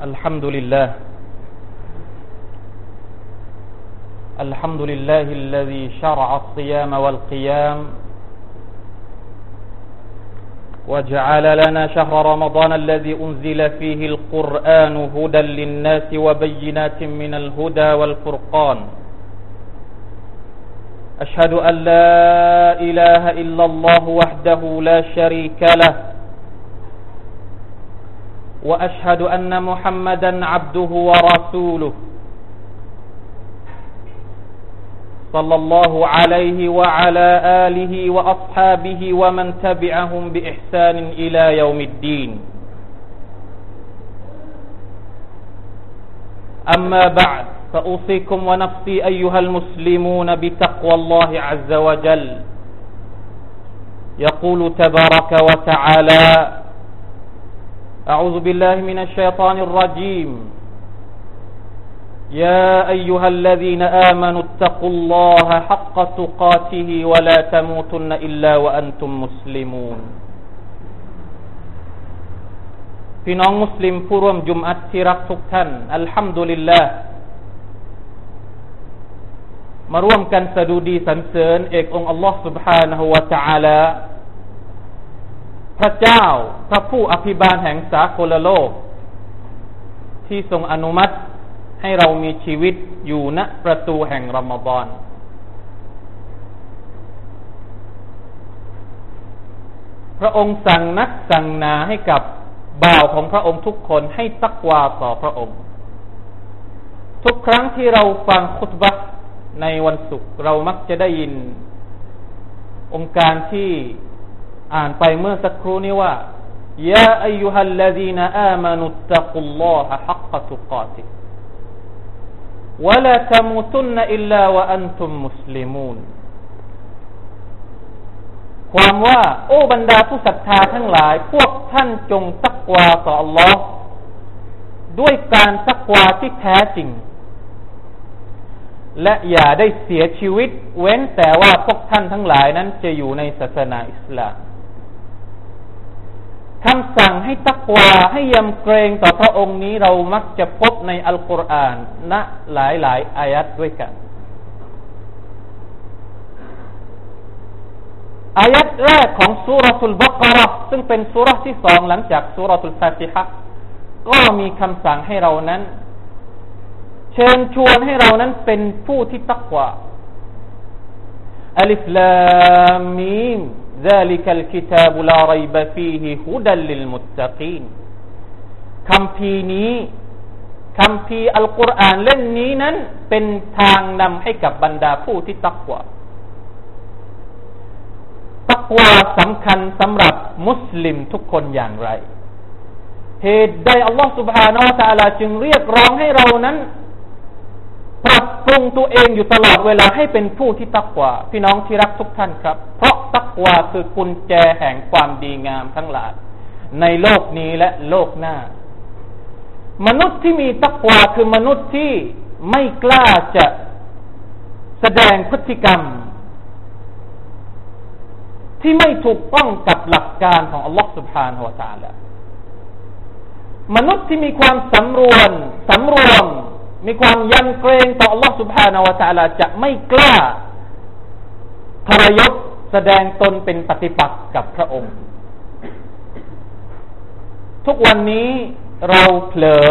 الحمد لله. الحمد لله الذي شرع الصيام والقيام وجعل لنا شهر رمضان الذي أنزل فيه القرآن هدى للناس وبينات من الهدى والفرقان. أشهد أن لا إله إلا الله وحده لا شريك له. وأشهد أن محمدا عبده ورسوله صلى الله عليه وعلى آله وأصحابه ومن تبعهم بإحسان إلى يوم الدين. أما بعد فأوصيكم ونفسي أيها المسلمون بتقوى الله عز وجل. يقول تبارك وتعالى أعوذ بالله من الشيطان الرجيم يا أيها الذين آمنوا اتقوا الله حق تقاته ولا تموتن إلا وأنتم مسلمون พี่น้องมุสลิมผู้ร่วมจุมอัตที่รักทุกท่าน อัลฮัมดุลิลลาห์มาร่วมกันสดุดีสรรเสริญเอกองค์อัลลอฮ์ سبحانه และ تعالى พระเจ้าพระผู้อภิบาลแห่งสากลโลก ที่ทรงอนุมัติให้เรามีชีวิตอยู่ณประตูแห่งรอมฎอนพระองค์สั่งนักสั่งนาให้กับบ่าวของพระองค์ทุกคนให้ตักวาต่อพระองค์ ทุกครั้งที่เราฟังคุตบะในวันศุกร์เรามักจะได้ยิน โองการที่ อ่านไปเมื่อสักครู่นี้ว่าيا أيها الذين آمنوا اتقوا الله حق تقاته ولا تموتن إلا وأنتم مسلمون ความว่าโอ้บรรดาผู้ศรัทธาทั้งหลาย พวกท่านจงตักวาต่อ Allah ด้วยการตักวาที่แท้จริง และอย่าได้เสียชีวิต เว้นแต่ว่าพวกท่านทั้งหลายนั้นจะอยู่ในศาสนาอิสลาม คำสั่งให้ตักวาให้ยำเกรงต่อพระองค์นี้เรามักจะพบในอัลกุรอานณหลายหลายอายัดด้วยกัน อายัดแรกของสุรทุลบักระซึ่งเป็นสุรที่สองหลังจากสุรทุลฟาติฮะก็มีคำสั่งให้เรานั้น เชิญชวนให้เรานั้นเป็นผู้ที่ตักวาอัลิฟลามีม ذلك الكتاب لا ريب فيه هدى للمتقين คำพีนี้คำพีอัลกุรอานเล่มนี้นั้น เป็นทางนำให้กับบรรดาผู้ที่ตักวาตักวาสำคัญสำหรับมุสลิมทุกคนอย่างไร เหตุใดอัลลอฮฺ سبحانه และ تعالى จึงเรียกร้องให้เรานั้น ปรับปรุงตัวเองอยู่ตลอดเวลาให้เป็นผู้ที่ตักวาพี่น้องที่รักทุกท่านครับ เพราะตักวาคือกุญแจแห่งความดีงามทั้งหลายในโลกนี้และโลกหน้า มนุษย์ที่มีตักวาคือมนุษย์ที่ไม่กล้าจะแสดงพฤติกรรม ที่ไม่ถูกต้องกับหลักการของอัลลอฮฺสุบฮานหัวตาละมนุษย์ที่มีความสำรวมสำรวม มีความยำเกรงต่อ Allah سبحانه และ تعالى จะไม่กล้าทรยศแสดงตนเป็นปฏิปักษ์กับพระองค์ ทุกวันนี้เราเผลอ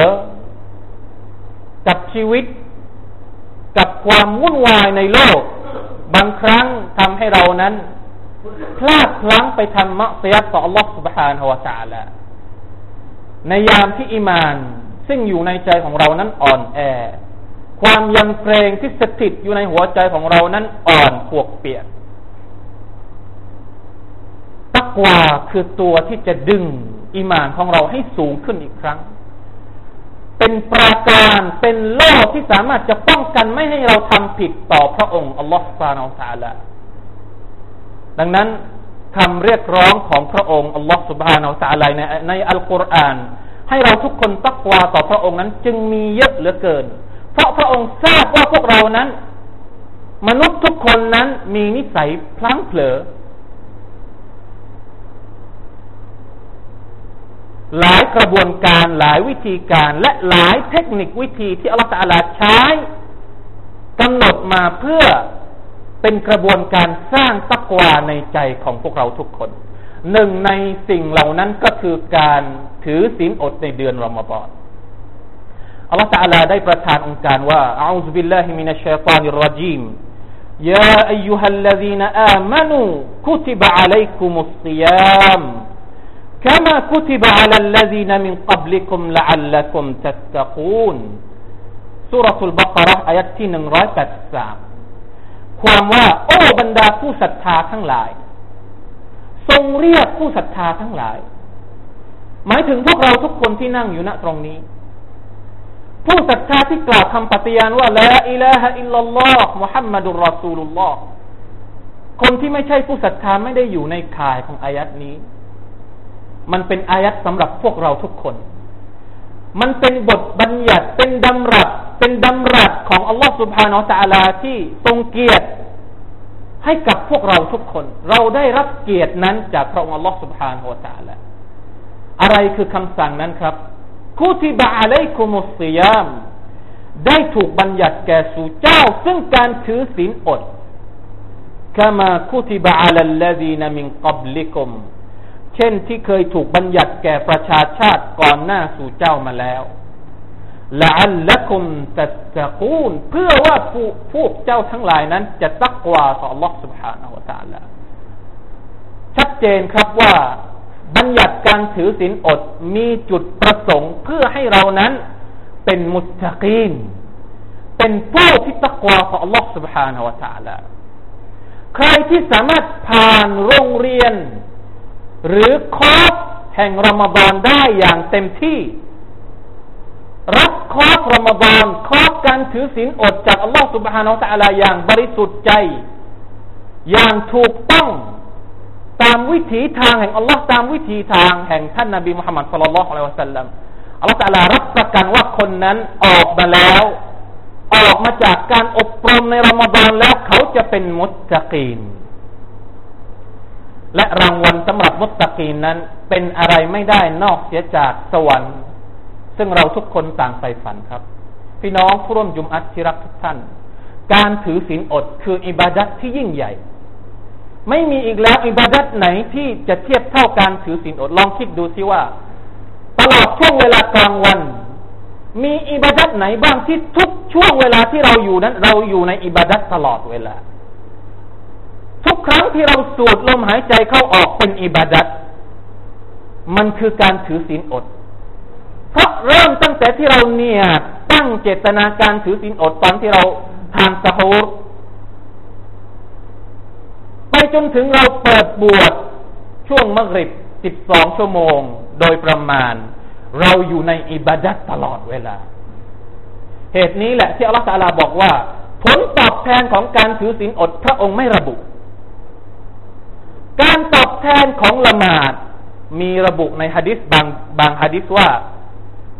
กับชีวิต กับความวุ่นวายในโลก บางครั้งทำให้เรานั้น พลาดพลั้งไปทำมะเสียต่อ Allah سبحانه และ تعالى ในยามที่อิมาน ซึ่งอยู่ในใจของเรานั้นอ่อนแอ ความยำเกรงที่สถิตอยู่ในหัวใจของเรานั้นอ่อนปวกเปียกตักวาคือตัวที่จะดึงอิมานของเราให้สูงขึ้นอีกครั้ง เป็นปราการเป็นโล่ที่สามารถจะป้องกันไม่ให้เราทำผิดต่อพระองค์อัลลอฮฺสุบานาอัลตาละดังนั้นคำเรียกร้องของพระองค์อัลลอฮฺสุบฮานาอัลตาลาในในอัลกุรอาน ให้เราทุกคนตักวาต่อพระองค์นั้น จึงมีเยอะเหลือเกิน เพราะพระองค์ทราบว่าพวกเรานั้น มนุษย์ทุกคนนั้นมีนิสัยพลั้งเผลอ หลายกระบวนการหลายวิธีการและหลายเทคนิควิธีที่อัลลอฮฺตาลาใช้กำหนดมาเพื่อเป็นกระบวนการสร้างตักวาในใจของพวกเราทุกคน หนึ่งในสิ่งเหล่านั้นก็คือการถือศีลอดในเดือนรอมฎอนอัลลอฮฺตาลาได้ประทานองค์การว่าอัลลอฮฺบิลลาฮิมินัชชัยฏานิรรจีม يا أيها الذين آمنوا كتب عليكم الصيام كما كتب على الذين من قبلكم لعلكم تتقون สุรทูลบากระอายัดที่หนึ่งร้อยแปดสามความว่า โอ้บรรดาผู้ศรัทธาทั้งหลาย ทรงเรียกผู้ศรัทธาทั้งหลาย หมายถึงพวกเราทุกคนที่นั่งอยู่ณตรงนี้ ผู้ศรัทธาที่กล่าวคำปฏิญาณว่าละอิลาฮะอิลลัลลอฮ์มุฮัมมัดุลรอซูลุลลอฮ์คนที่ไม่ใช่ผู้ศรัทธาไม่ได้อยู่ในข่ายของอายัดนี้ มันเป็นอายัดสำหรับพวกเราทุกคน มันเป็นบทบัญญัติเป็นดำรัสเป็นดำรัสของอัลลอฮฺสุบฮานาอัลลอฮฺที่ทรงเกียรติ ให้กับพวกเราทุกคน เราได้รับเกียรตินั้นจากพระองค์ลลอฮฺสุบฮานาอัลลอฮฺอะไรคือคำสั่งนั้นครับคูติบะอะลัยคุมุสยามได้ถูกบัญญัติแก่สู่เจ้า ซึ่งการถือศีลอดคามาคูติบะอะลัลลดีนมินกับลิกุมเช่นที่เคยถูกบัญญัติแก่ประชาชาติก่อนหน้าสู่เจ้ามาแล้ว ละอัลละคุมตัตตะกูนเพื่อว่าผู้พวกเจ้าทั้งหลายนั้น จะตักวาต่อ Allah سبحانه และ تعالى ชัดเจนครับว่า บัญญัติการถือศีลอดมีจุดประสงค์ เพื่อให้เรานั้น เป็นมุตตะกีน เป็นผู้ที่ตักวาต่อ Allah سبحانه และ تعالى ใครที่สามารถผ่านโรงเรียน หรือคอร์สแห่งรอมฎอนได้อย่างเต็มที่ รับคอร์สรมฎอนคอร์สการถือศีลอดจากอัลลอฮฺสุบฮานาอัลลอฮฺอย่างบริสุทธิ์ใจ อย่างถูกต้องตามวิถีทางแห่งอัลลอฮ์ตามวิถีทางแห่งท่านนบีมุฮัมมัดสุลลัลลอฮุอะลัยฮิวะสัลลัมอัลลอฮฺตะลารับประกันว่าคนนั้นออกมาแล้ว ออกมาจากการอบรมในรอมฎอนแล้วเขาจะเป็นมุตตะกีน และรางวัลสำหรับมุตตะกีนนั้นเป็นอะไรไม่ได้นอกเสียจากสวรรค์ ซึ่งเราทุกคนต่างใฝ่ฝันครับ พี่น้องผู้ร่วมยุมอัตที่รักทุกท่าน การถือศีลอดคืออิบาดัตที่ยิ่งใหญ่ ไม่มีอีกแล้วอิบาดัตไหนที่จะเทียบเท่าการถือศีลอดลองคิดดูสิว่า ตลอดช่วงเวลากลางวัน มีอิบาดัตไหนบ้างที่ทุกช่วงเวลาที่เราอยู่นั้น เราอยู่ในอิบาดัตตลอดเวลา ทุกครั้งที่เราสูดลมหายใจเข้าออกเป็นอิบาดัตมันคือการถือศีลอด เริ่มตั้งแต่ที่เราเนี่ยตั้งเจตนาการถือศีลอดตอนที่เราทานสะฮูรไปจนถึงเราเปิดบวชช่วงมะริบสิบสองชั่วโมงโดยประมาณ เราอยู่ในอิบาดัตตลอดเวลา เหตุนี้แหละที่อัลลอฮฺบอกว่า ผลตอบแทนของการถือศีลอดพระองค์ไม่ระบุ การตอบแทนของละหมาดมีระบุในฮะดิษบางบางฮะดิษว่า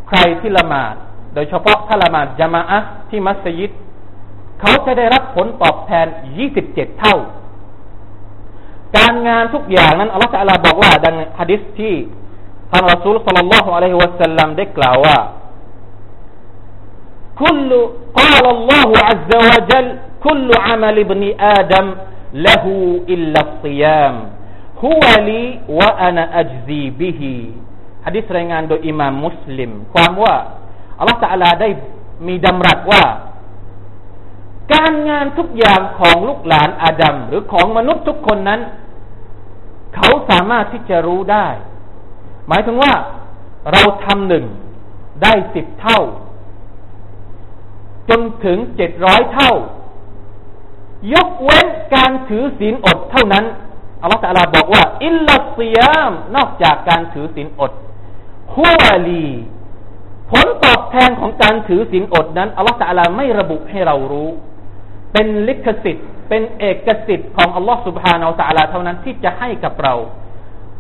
ใครที่ละหมาด โดยเฉพาะถ้าละหมาดจามาอะที่มัสยิด เขาจะได้รับผลตอบแทน 27 เท่า การงานทุกอย่างนั้นอัลลอฮฺจะลาบอกว่า ดังฮะดิษที่ท่านรอซูลสัลลัลลอฮุอะลัยฮิวะสัลลัมได้กล่าวว่า كل قال الله عز وجل كل عمل ابن آدم له إلا الصيام هو لي وأنا أجزي به ะดิษรายงานโดยอิหม่ามมุสลิม ความว่าอัลลอฮฺตะลาได้มีดำรัสว่า การงานทุกอย่างของลูกหลานอาดัมหรือของมนุษย์ทุกคนนั้น เขาสามารถที่จะรู้ได้ หมายถึงว่าเราทำหนึ่งได้สิบเท่า จนถึงเจ็ดร้อยเท่า ยกเว้นการถือศีลอดเท่านั้นอัลลอฮฺตะลาบอกว่า อิลลัสยาม นอกจากการถือศีลอด ฮุวลี ผลตอบแทนของการถือศีลอดนั้นอัลลอฮฺตะลาไม่ระบุให้เรารู้ เป็นลิขสิทธิ์ เป็นเอกสิทธิ์ของอัลลอฮฺสุบฮานาอัลตะลาเท่านั้นที่จะให้กับเรา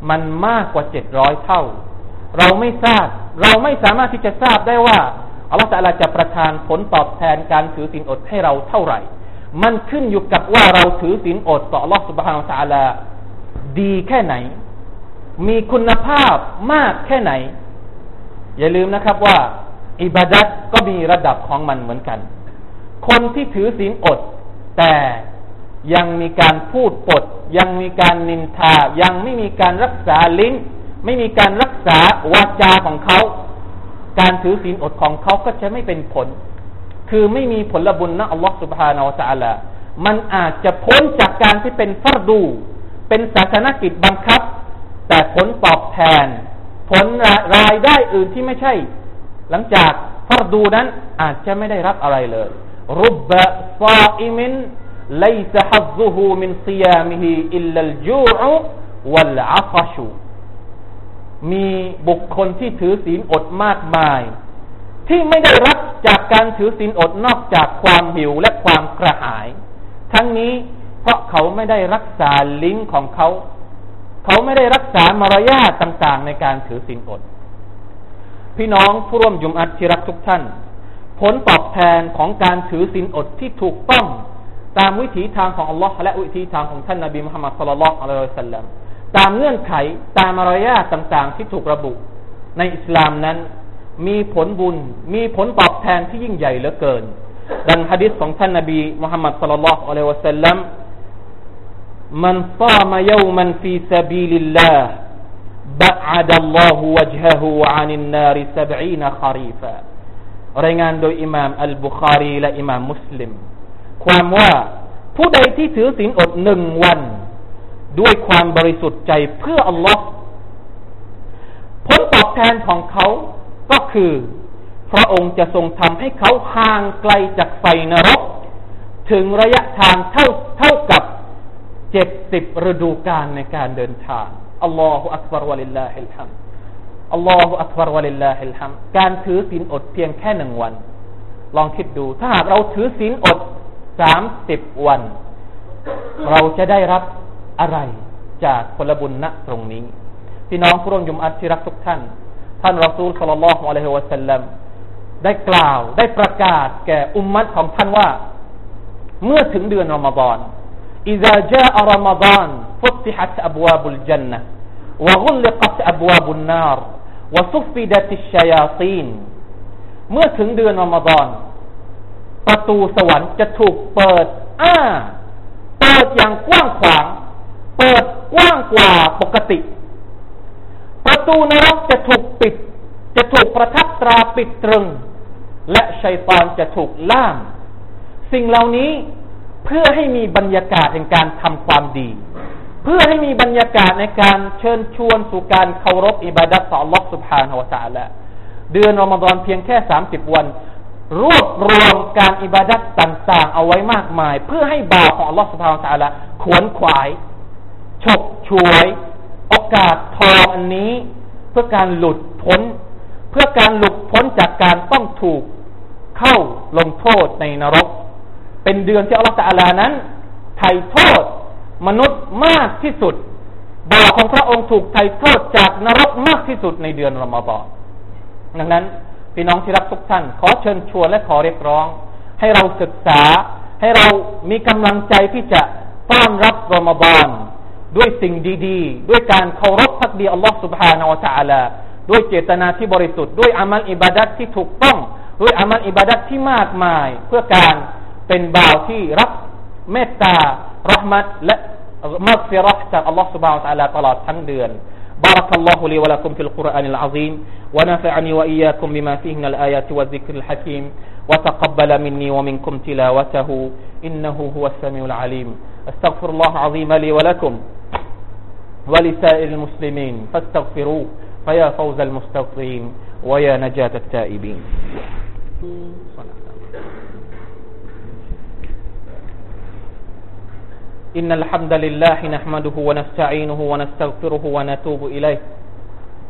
มันมากกว่าเจ็ดร้อยเท่า เราไม่ทราบ เราไม่สามารถที่จะทราบได้ว่าอัลลอฮฺตะลาจะประทานผลตอบแทนการถือศีลอดให้เราเท่าไหร่ มันขึ้นอยู่กับว่าเราถือศีลอดต่ออัลลอฮฺสุบฮานาอัลตะลาดีแค่ไหนมีคุณภาพมากแค่ไหน อย่าลืมนะครับว่า อิบาดัตก็มีระดับของมันเหมือนกัน คนที่ถือศีลอด แต่ยังมีการพูดปด ยังมีการนินทา ยังไม่มีการรักษาลิ้น ไม่มีการรักษาวาจาของเขา การถือศีลอดของเขาก็จะไม่เป็นผล คือไม่มีผลบุญนะอัลลอฮฺสุบฮานาอัลลอฮฺมันอาจจะพ้นจากการที่เป็นฟัรดู เป็นศาสนกิจบังคับ แต่ผลตอบแทน ผลรายได้อื่นที่ไม่ใช่ หลังจากฟัรดูนั้นอาจจะไม่ได้รับอะไรเลย รุบบะซาอิมิน ليس حظه من صيامه إلا الجوع والعطش มีบุคคลที่ถือศีลอดมากมาย ที่ไม่ได้รับจากการถือศีลอดนอกจากความหิวและความกระหาย ทั้งนี้เพราะเขาไม่ได้รักษาลิ้นของเขา เขาไม่ได้รักษามารยาทต่างๆ ในการถือศีลอด พี่น้องผู้ร่วมยุมอัตที่รักทุกท่าน ผลตอบแทนของการถือศีลอดที่ถูกต้องตามวิถีทางของอัลลอฮ์และวิถีทางของท่านนาบีมุฮัมมัดสุลลัลอะลัยฮิสัลลัมตามเงื่อนไขตามมารยาทต่างๆ ที่ถูกระบุในอิสลามนั้น มีผลบุญ มีผลตอบแทนที่ยิ่งใหญ่เหลือเกิน ดังฮะดิษของท่านนาบีมุฮัมมัดสุลลัลอะลัยฮิสัลลัม มันซามยามันฟีซาบีลิลลาห์ بعد الله وجهه عن النار سبعين خريفا รายงานโดยอิหม่ามอัลบุคารีและอิหม่ามมุสลิมความว่าผู้ใดที่ถือศีลอดหนึ่งวัน ด้วยความบริสุทธิ์ใจเพื่ออัลลอฮ์ผลตอบแทนของเขาก็คือ พระองค์จะทรงทำให้เขาห่างไกลจากไฟนรก ถึงระยะทางเท่าเท่ากับ เจ็ดสิบฤดูกาลในการเดินทางالله أكبر ولله الحمد الله أكبر ولله الحمد การถือศีลอดเพียงแค่หนึ่งวัน ลองคิดดู ถ้าหากเราถือศีลอดสามสิบวัน เราจะได้รับอะไรจากผลบุญณตรงนี้ พี่น้องผู้ร่วมยุมอัตที่รักทุกท่าน ท่านรอซูลสัลลัลลอฮุอะลัยฮิวะสัลลัมได้กล่าวได้ประกาศแก่อุมมัตของท่านว่า เมื่อถึงเดือนรอมฎอน إذا جاء رمضان فتحت أبواب الجنة وغلقت أبواب النار وصفدت الشياطين เมื่อถึงเดือนรอมฎอนประตูสวรรค์จะถูกเปิด อ้า เปิดอย่างกว้างขวาง เปิดกว้างกว่าปกติ ประตูนรกจะถูกปิด จะถูกประทับตราปิดตรึง และชัยตอนจะถูกล่าม สิ่งเหล่านี้ เพื่อให้มีบรรยากาศในการทำความดี เพื่อให้มีบรรยากาศในการเชิญชวนสู่การเคารพอิบาดัตต่อลอกสุภาหัวตาละเดือนรอมฎอนเพียงแค่สามสิบวัน รวบรวมการอิบาดัตต่างๆ เอาไว้มากมาย เพื่อให้บ่าวของลอกสุภาหัวตาละขวนขวายฉกฉวย โอกาสทองอันนี้ เพื่อการหลุดพ้น เพื่อการหลุดพ้นจากการต้องถูกเข้าลงโทษในนรก เป็นเดือนที่อัลลอฮฺตะลานั้นไถ่โทษมนุษย์มากที่สุดบ่อของพระองค์ถูกไถ่โทษจากนรกมากที่สุดในเดือนละมาบอนดังนั้นพี่น้องที่รักทุกท่าน ขอเชิญชวนและขอเรียกร้อง ให้เราศึกษา ให้เรามีกำลังใจที่จะต้อนรับรอมฎอนด้วยสิ่งดีๆ ด้วยการเคารพพักดีอัลลอฮฺสุบฮานาวะตะอัลาด้วยเจตนาที่บริสุทธิ์ด้วยอามัลอิบาดัตที่ถูกต้อง ด้วยอามัลอิบาดัตที่มากมาย เพื่อการ เป็นบ่าวที่รับเมตตารหมัดและมักฟิรห์จากอัลลอฮฺ سبحانه และ تعالى ตลอดทั้งเดือน بارك الله لي ولكم في القرآن العظيم ونفعني وإياكم بما فيه من الآيات والذكر الحكيم وتقبل مني ومنكم تلاوته إنه هو السميع العليم استغفر الله العظيم لي ولكم ولسائر المسلمين فاستغفروه فيا فوز المستغفرين ويا نجاة التائبين إن الحمد لله نحمده ونستعينه ونستغفره ونتوب إليه.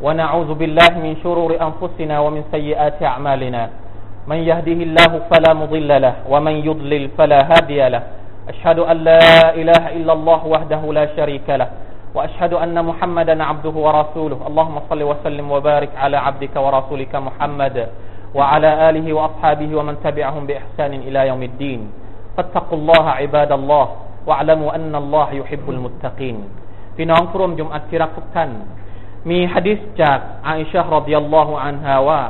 ونعوذ بالله من شرور أنفسنا ومن سيئات أعمالنا. من يهده الله فلا مضل له ومن يضلل فلا هادي له. أشهد أن لا إله إلا الله وحده لا شريك له وأشهد أن محمدا عبده ورسوله. اللهم صل وسلم وبارك على عبدك ورسولك محمد وعلى آله وأصحابه ومن تبعهم بإحسان إلى يوم الدين. فاتقوا الله عباد الله. واعلموا أن الله يحب المتقين พี่น้องผู้ร่วมยุมอัตที่รักทุกท่าน มีฮะดิษจากอาอิชะรดิยัลลอฮุอันฮาว่า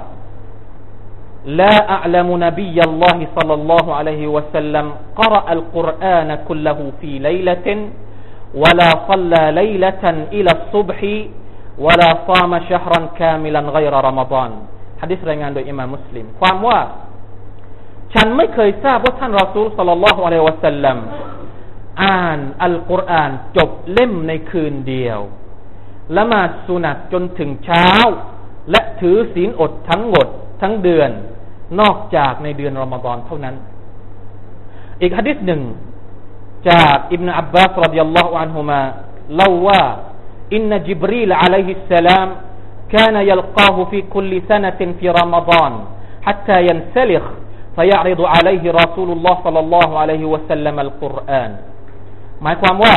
لا أعلم نبي الله صلى الله عليه وسلم قرأ القرآن كله في ليلة ولا صلى ليلة إلى الصبح ولا صام شهرا كاملا غير رمضان ฮะดิษรายงานโดยอิมามมุสลิมความว่า ฉันไม่เคยทราบว่าท่านรอซูลสัลลัลลอฮุอะลัยวะสัลลัม อ่านอัลกุรอานจบเล่มในคืนเดียวละหมาดสุนัตจนถึงเช้า และถือศีลอดทั้งหมดทั้งเดือน นอกจากในเดือนรอมฎอนเท่านั้น อีกฮะดิษหนึ่ง จากอิบนาอับบาสรดิยัลลอฮุอันฮุมาเล่าว่าอินนจิบรีลอะลัยฮิสสลาม كان يلقاه في كل سنة في رمضان حتى ينسلخ فيعرض عليه رسول الله صلى الله عليه وسلم القرآن หมายความว่า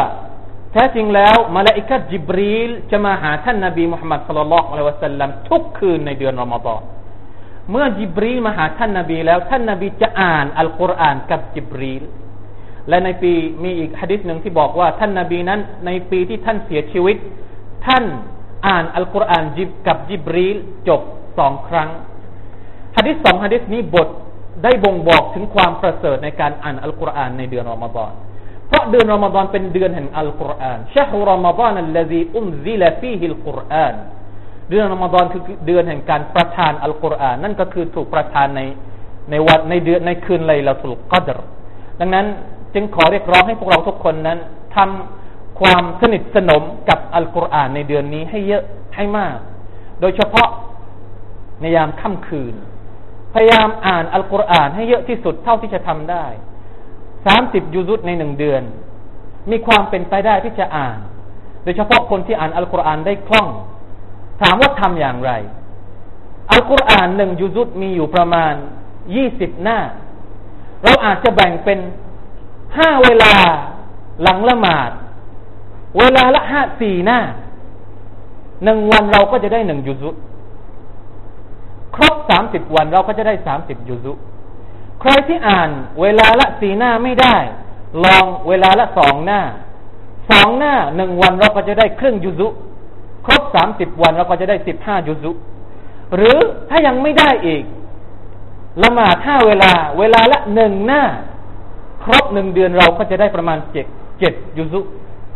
แท้จริงแล้วมาลาอิกัดจิบรีลจะมาหาท่านนาบีมุฮัมมัดสุลลัลอะลัยวะสัลลัมทุกคืนในเดือนรอมฎอนเมื่อจิบรีลมาหาท่านนาบีแล้ว ท่านนาบีจะอ่านอัลกุรอานกับจิบรีลและในปีมีอีกฮะดิษหนึ่งที่บอกว่าท่านนาบีนั้น ในปีที่ท่านเสียชีวิต ท่านอ่านอัลกุรอานจิบกับจิบรีลจบสองครั้งฮะดิษสองฮะดิษนี้บทได้บ่งบอกถึงความประเสริฐในการอ่านอัลกุรอานในเดือนรอมฎอน ราะเดือนรอมฎอนเป็นเดือนแห่งอัลกุรอานชะฮุรอมฎอนอัลลซีอุมซิลฟีฮิลกุรอานเดือนรอมฎอนคือเดือนแห่งการประทานอัลกุรอานนั่นก็คือถูกประทานในในวันในเดือนในคืนไลลาตุลกัดรดังนั้นจึงขอเรียกร้องให้พวกเราทุกคนนั้นทำความสนิทสนมกับอัลกุรอานในเดือนนี้ให้เยอะให้มาก โดยเฉพาะในยามค่ำคืน พยายามอ่านอัลกุรอานให้เยอะที่สุดเท่าที่จะทำได้ สามสิบยูซุตในหนึ่งเดือน มีความเป็นไปได้ที่จะอ่าน โดยเฉพาะคนที่อ่านอัลกุรอานได้คล่อง ถามว่าทำอย่างไร อัลกุรอานหนึ่งยูซุตมีอยู่ประมาณยี่สิบหน้า เราอาจจะแบ่งเป็นห้าเวลาหลังละหมาด เวลาละห้าสี่หน้าหนึ่งวันเราก็จะได้หนึ่งยูซุตครบสามสิบวันเราก็จะได้สามสิบยูซุ ใครที่อ่านเวลาละสีหน้าไม่ได้ ลองเวลาละสองหน้า สองหน้าหนึ่งวันเราก็จะได้ครึ่งยุซุครบสามสิบวันเราก็จะได้สิบห้ายุซุหรือถ้ายังไม่ได้อีก ละหมาดห้าเวลา เวลาละหนึ่งหน้า ครบหนึ่งเดือนเราก็จะได้ประมาณเจ็ดเจ็ดยุซุ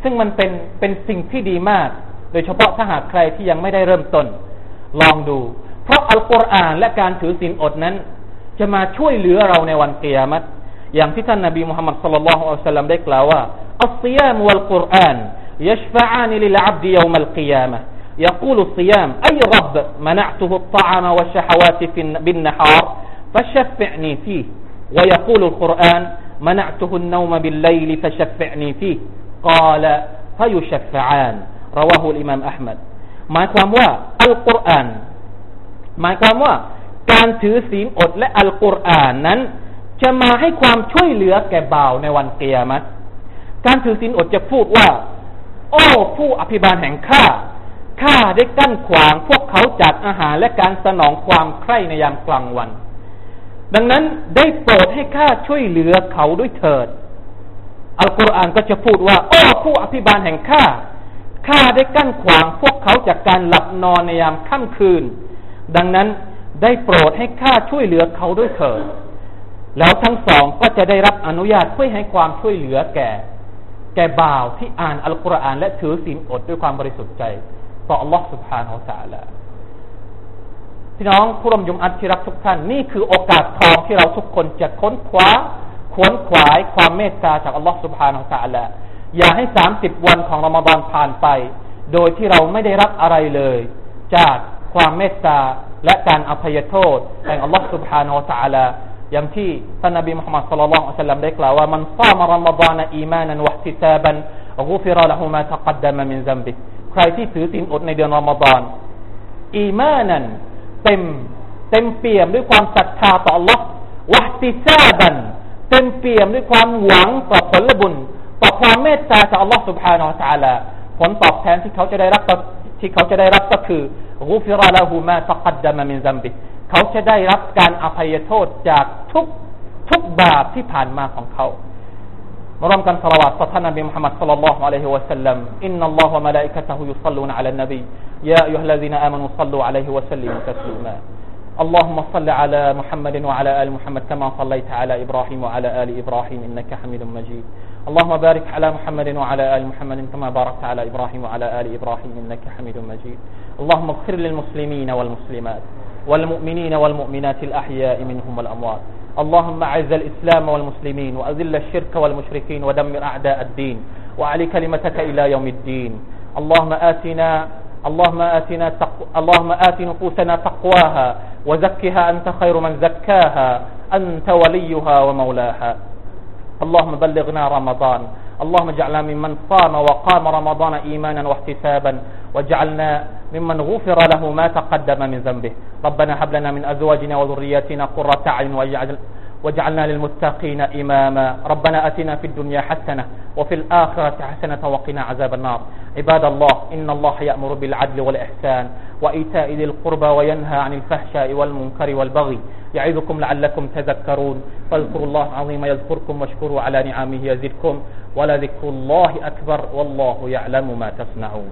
ซึ่งมันเป็นเป็นสิ่งที่ดีมาก โดยเฉพาะถ้าหากใครที่ยังไม่ได้เริ่มต้น ลองดู เพราะอัลกุรอานและการถือศีลอดนั้น จะมาช่วยเหลือเราในวันเกียรติอย่างที่ท่านนบีมุฮัมมัดสุลลัลลอฮุอะลัยฮิสลามได้กล่าวว่าอัลซิยามวัลกุรอาน يشفعان للعبد يوم القيامة يقول الصيام أي رب منعته الطعام والشهوات بالنهار فشفعني فيه ويقول القرآن منعته النوم بالليل فشفعني فيه قال فيشفعان رواه الإمام أحمد หมายความว่าอัลกุรอานหมายความว่า การถือศีลอดและอัลกุรอานนั้น จะมาให้ความช่วยเหลือแก่บ่าวในวันเกียรติการถือศีลอดจะพูดว่า โอ้ผู้อภิบาลแห่งข้าข้าได้กั้นขวางพวกเขาจากอาหารและการสนองความใคร่ในยามกลางวัน ดังนั้นได้โปรดให้ข้าช่วยเหลือเขาด้วยเถิด อัลกุรอานก็จะพูดว่า โอ้ผู้อภิบาลแห่งข้าข้าได้กั้นขวางพวกเขาจากการหลับนอนในยามค่ำคืน ดังนั้น ได้โปรดให้ข้าช่วยเหลือเขาด้วยเถิดแล้วทั้งสองก็จะได้รับอนุญาตเพื่อให้ความช่วยเหลือแก่ แก่บ่าวที่อ่านอัลกุรอาน และถือศีลอดด้วยความบริสุทธิ์ใจต่ออัลลอฮฺสุบฮานาอัลลอฮฺพี่น้องผู้ร่วมยมอัตที่รักทุกท่านนี่คือโอกาสทองที่เราทุกคนจะค้นคว้าขวนขวายความเมตตาจากอัลลอฮฺสุบฮานาอัลลอฮฺอย่าให้สามสิบวันของรอมฎอนผ่านไป โดยที่เราไม่ได้รับอะไรเลย จาก ความเมตตาและการอภัยโทษแห่งอัลลอฮ์ سبحانه และ تعالى อย่างที่ท่านนบีมุฮัมมัดสุลลัลลอฮุอะลัยฮิสัลลัมได้กล่าวว่ามันซามรอมฎานอีมานันวะติซาบันกุฟิรละหูมาตะกัดดามมินซัมบิใครที่ถือศีลอดในเดือนรอมฎานอีมานันเต็มเต็มเปี่ยมด้วยความศรัทธาต่อ Allah วะติซาบันเต็มเปี่ยมด้วยความหวังต่อผลบุญต่อความเมตตาจาก Allah سبحانه และ تعالى ผลตอบแทนที่เขาจะได้รับที่เขาจะได้รับก็คือ กุฟิรละหูมาตะกัดดามมินซัมบิเขาจะได้รับการอภัยโทษจากทุกทุกบาปที่ผ่านมาของเขามารวมกันสละวัตต่อท่านนบีมุฮัมมัดสัลลัลลอฮุอะลัยฮิวะสัลลัมอินนัลลอฮฺวะมะลาอิกะตะฮุยุศ็อลลูนอะลันนบี يا أيها الذين آمنوا صلوا عليه وسلموا تسليما اللهم صل على محمد وعلى آل محمد كما صليت على إبراهيم وعلى آل إبراهيم إنك حميد مجيد اللهم بارك على محمد وعلى آل محمد كما باركت على إبراهيم وعلى آل إبراهيم إنك حميد مجيد. اللهم اغفر للمسلمين والمسلمات والمؤمنين والمؤمنات الأحياء منهم والأموات. اللهم أعز الإسلام والمسلمين وأذل الشرك والمشركين ودمر أعداء الدين وعلي كلمتك إلى يوم الدين. اللهم آتنا اللهم آتنا تقو... اللهم آت نفوسنا تقواها وزكها أنت خير من زكاها. أنت وليها ومولاها. اللهم بلغنا رمضان. اللهم اجعلنا ممن صام وقام رمضان إيمانا واحتسابا. واجعلنا ممن غفر له ما تقدم من ذنبه. ربنا هب لنا من أزواجنا وذرياتنا قرة أعين واجعل واجعلنا للمتقين إماما. ربنا أتنا في الدنيا حسنة وفي الآخرة حسنة وقنا عذاب النار. عباد الله إن الله يأمر بالعدل والإحسان. وإيتاء ذي القربى وينهى عن الفحشاء والمنكر والبغي يعظكم لعلكم تذكرون فاذكروا الله العظيم يذكركم واشكروا على نعمه يزدكم ولذكر الله أكبر والله يعلم ما تصنعون.